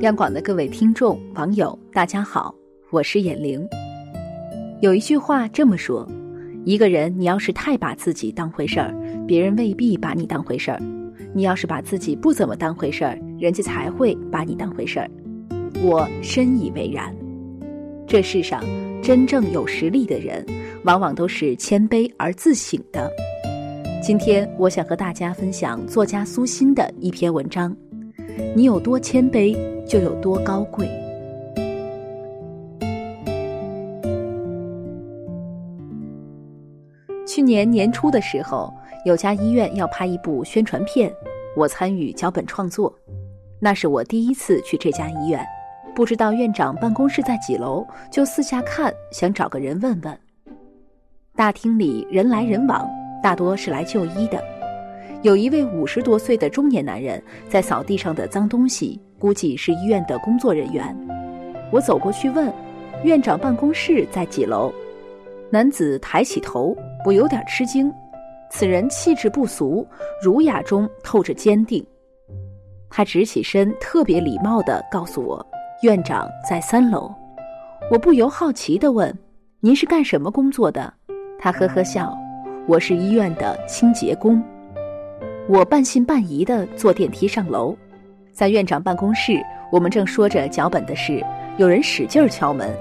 央广的各位听众、网友，大家好，我是眼玲。有一句话这么说：一个人，你要是太把自己当回事儿，别人未必把你当回事儿；你要是把自己不怎么当回事儿，人家才会把你当回事儿。我深以为然。这世上真正有实力的人，往往都是谦卑而自省的。今天，我想和大家分享作家苏欣的一篇文章：你有多谦卑。就有多高贵。去年年初的时候，有家医院要拍一部宣传片，我参与脚本创作。那是我第一次去这家医院，不知道院长办公室在几楼，就四下看，想找个人问问。大厅里人来人往，大多是来就医的。有一位五十多岁的中年男人在扫地上的脏东西。估计是医院的工作人员，我走过去问：“院长办公室在几楼？”男子抬起头，我有点吃惊。此人气质不俗，儒雅中透着坚定。他直起身，特别礼貌地告诉我：“院长在三楼。”我不由好奇地问：“您是干什么工作的？”他呵呵笑：“我是医院的清洁工。”我半信半疑地坐电梯上楼。在院长办公室，我们正说着脚本的事，有人使劲敲门，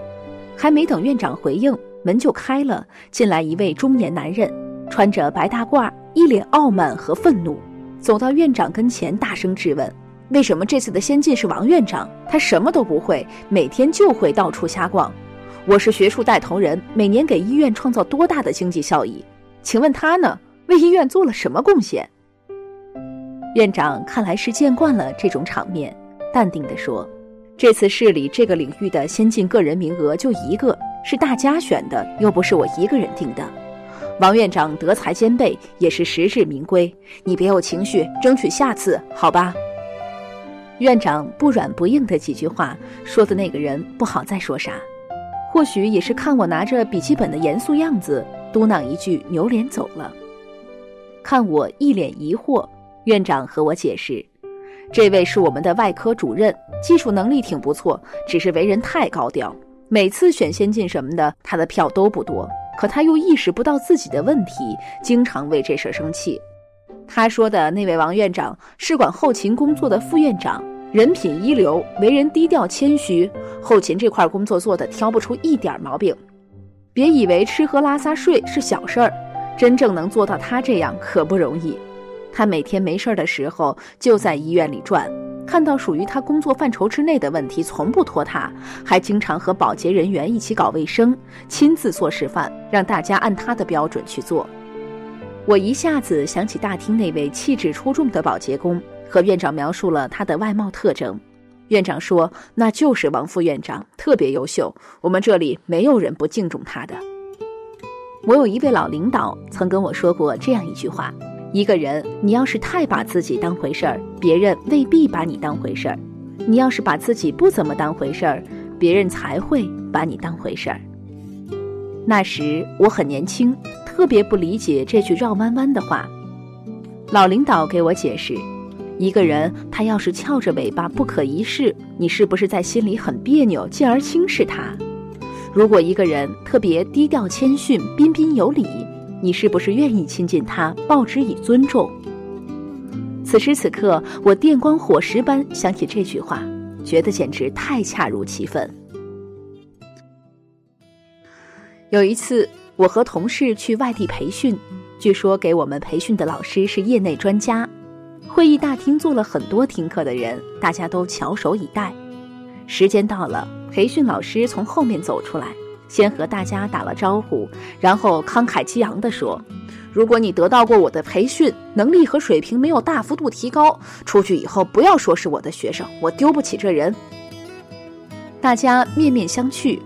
还没等院长回应，门就开了，进来一位中年男人，穿着白大褂，一脸傲慢和愤怒，走到院长跟前，大声质问：“为什么这次的先进是王院长？他什么都不会，每天就会到处瞎逛。我是学术带头人，每年给医院创造多大的经济效益？请问他呢？为医院做了什么贡献？”院长看来是见惯了这种场面，淡定地说：“这次市里这个领域的先进个人名额就一个，是大家选的，又不是我一个人定的。王院长德才兼备，也是实至名归。你别有情绪，争取下次，好吧？”院长不软不硬的几句话，说的那个人不好再说啥。或许也是看我拿着笔记本的严肃样子，嘟囔一句，扭脸走了。看我一脸疑惑。院长和我解释，这位是我们的外科主任，技术能力挺不错，只是为人太高调。每次选先进什么的，他的票都不多。可他又意识不到自己的问题，经常为这事生气。他说的那位王院长是管后勤工作的副院长，人品一流，为人低调谦虚，后勤这块工作做的挑不出一点毛病。别以为吃喝拉撒睡是小事儿，真正能做到他这样可不容易。他每天没事的时候就在医院里转，看到属于他工作范畴之内的问题，从不拖沓，还经常和保洁人员一起搞卫生，亲自做示范，让大家按他的标准去做。我一下子想起大厅那位气质出众的保洁工，和院长描述了他的外貌特征。院长说：“那就是王副院长，特别优秀，我们这里没有人不敬重他的。”我有一位老领导曾跟我说过这样一句话。一个人，你要是太把自己当回事儿，别人未必把你当回事儿；你要是把自己不怎么当回事儿，别人才会把你当回事儿。那时我很年轻，特别不理解这句绕弯弯的话。老领导给我解释：一个人他要是翘着尾巴不可一世，你是不是在心里很别扭，进而轻视他？如果一个人特别低调谦逊、彬彬有礼。你是不是愿意亲近他，报之以尊重？此时此刻，我电光火石般想起这句话，觉得简直太恰如其分。有一次，我和同事去外地培训，据说给我们培训的老师是业内专家。会议大厅坐了很多听课的人，大家都翘首以待。时间到了，培训老师从后面走出来。先和大家打了招呼，然后慷慨激昂地说：“如果你得到过我的培训，能力和水平没有大幅度提高，出去以后不要说是我的学生，我丢不起这人。”大家面面相觑，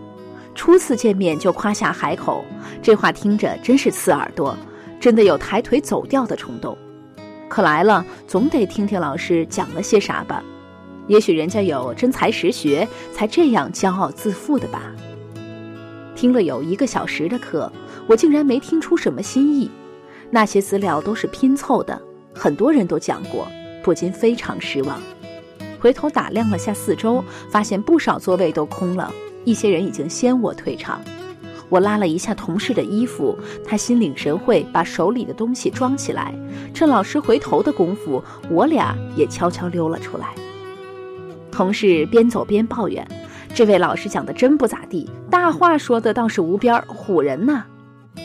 初次见面就夸下海口，这话听着真是刺耳朵，真的有抬腿走掉的冲动。可来了，总得听听老师讲了些啥吧？也许人家有真才实学，才这样骄傲自负的吧。听了有一个小时的课，我竟然没听出什么新意。那些资料都是拼凑的，很多人都讲过，不禁非常失望。回头打量了下四周，发现不少座位都空了，一些人已经先我退场。我拉了一下同事的衣服，他心领神会，把手里的东西装起来。趁老师回头的功夫，我俩也悄悄溜了出来。同事边走边抱怨：“这位老师讲的真不咋地，大话说的倒是无边，唬人呐。”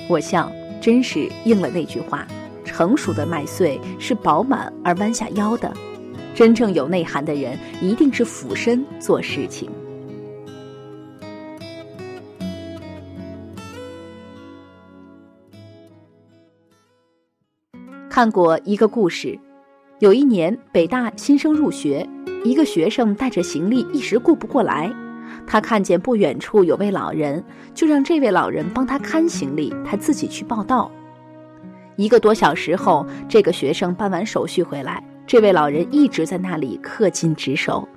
我笑，真是应了那句话：“成熟的麦穗是饱满而弯下腰的，真正有内涵的人一定是俯身做事情。”看过一个故事，有一年北大新生入学，一个学生带着行李一时顾不过来，他看见不远处有位老人，就让这位老人帮他看行李，他自己去报到。一个多小时后，这个学生办完手续回来，这位老人一直在那里恪尽职守。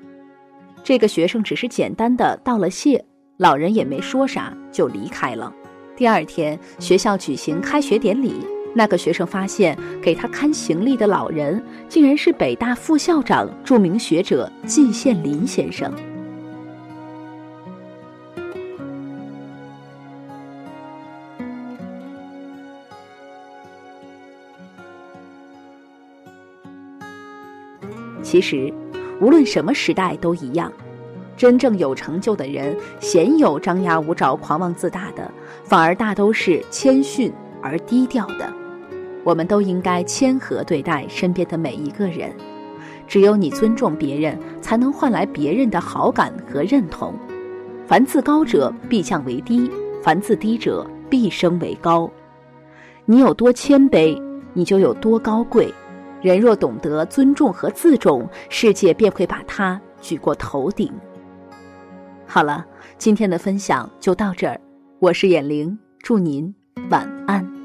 这个学生只是简单的道了谢，老人也没说啥就离开了。第二天，学校举行开学典礼。那个学生发现，给他看行李的老人竟然是北大副校长、著名学者季羡林先生。其实，无论什么时代都一样，真正有成就的人，鲜有张牙舞爪、狂妄自大的，反而大都是谦逊而低调的。我们都应该谦和对待身边的每一个人，只有你尊重别人，才能换来别人的好感和认同。凡自高者必降为低，凡自低者必升为高。你有多谦卑，你就有多高贵。人若懂得尊重和自重，世界便会把他举过头顶。好了，今天的分享就到这儿，我是眼玲，祝您晚安。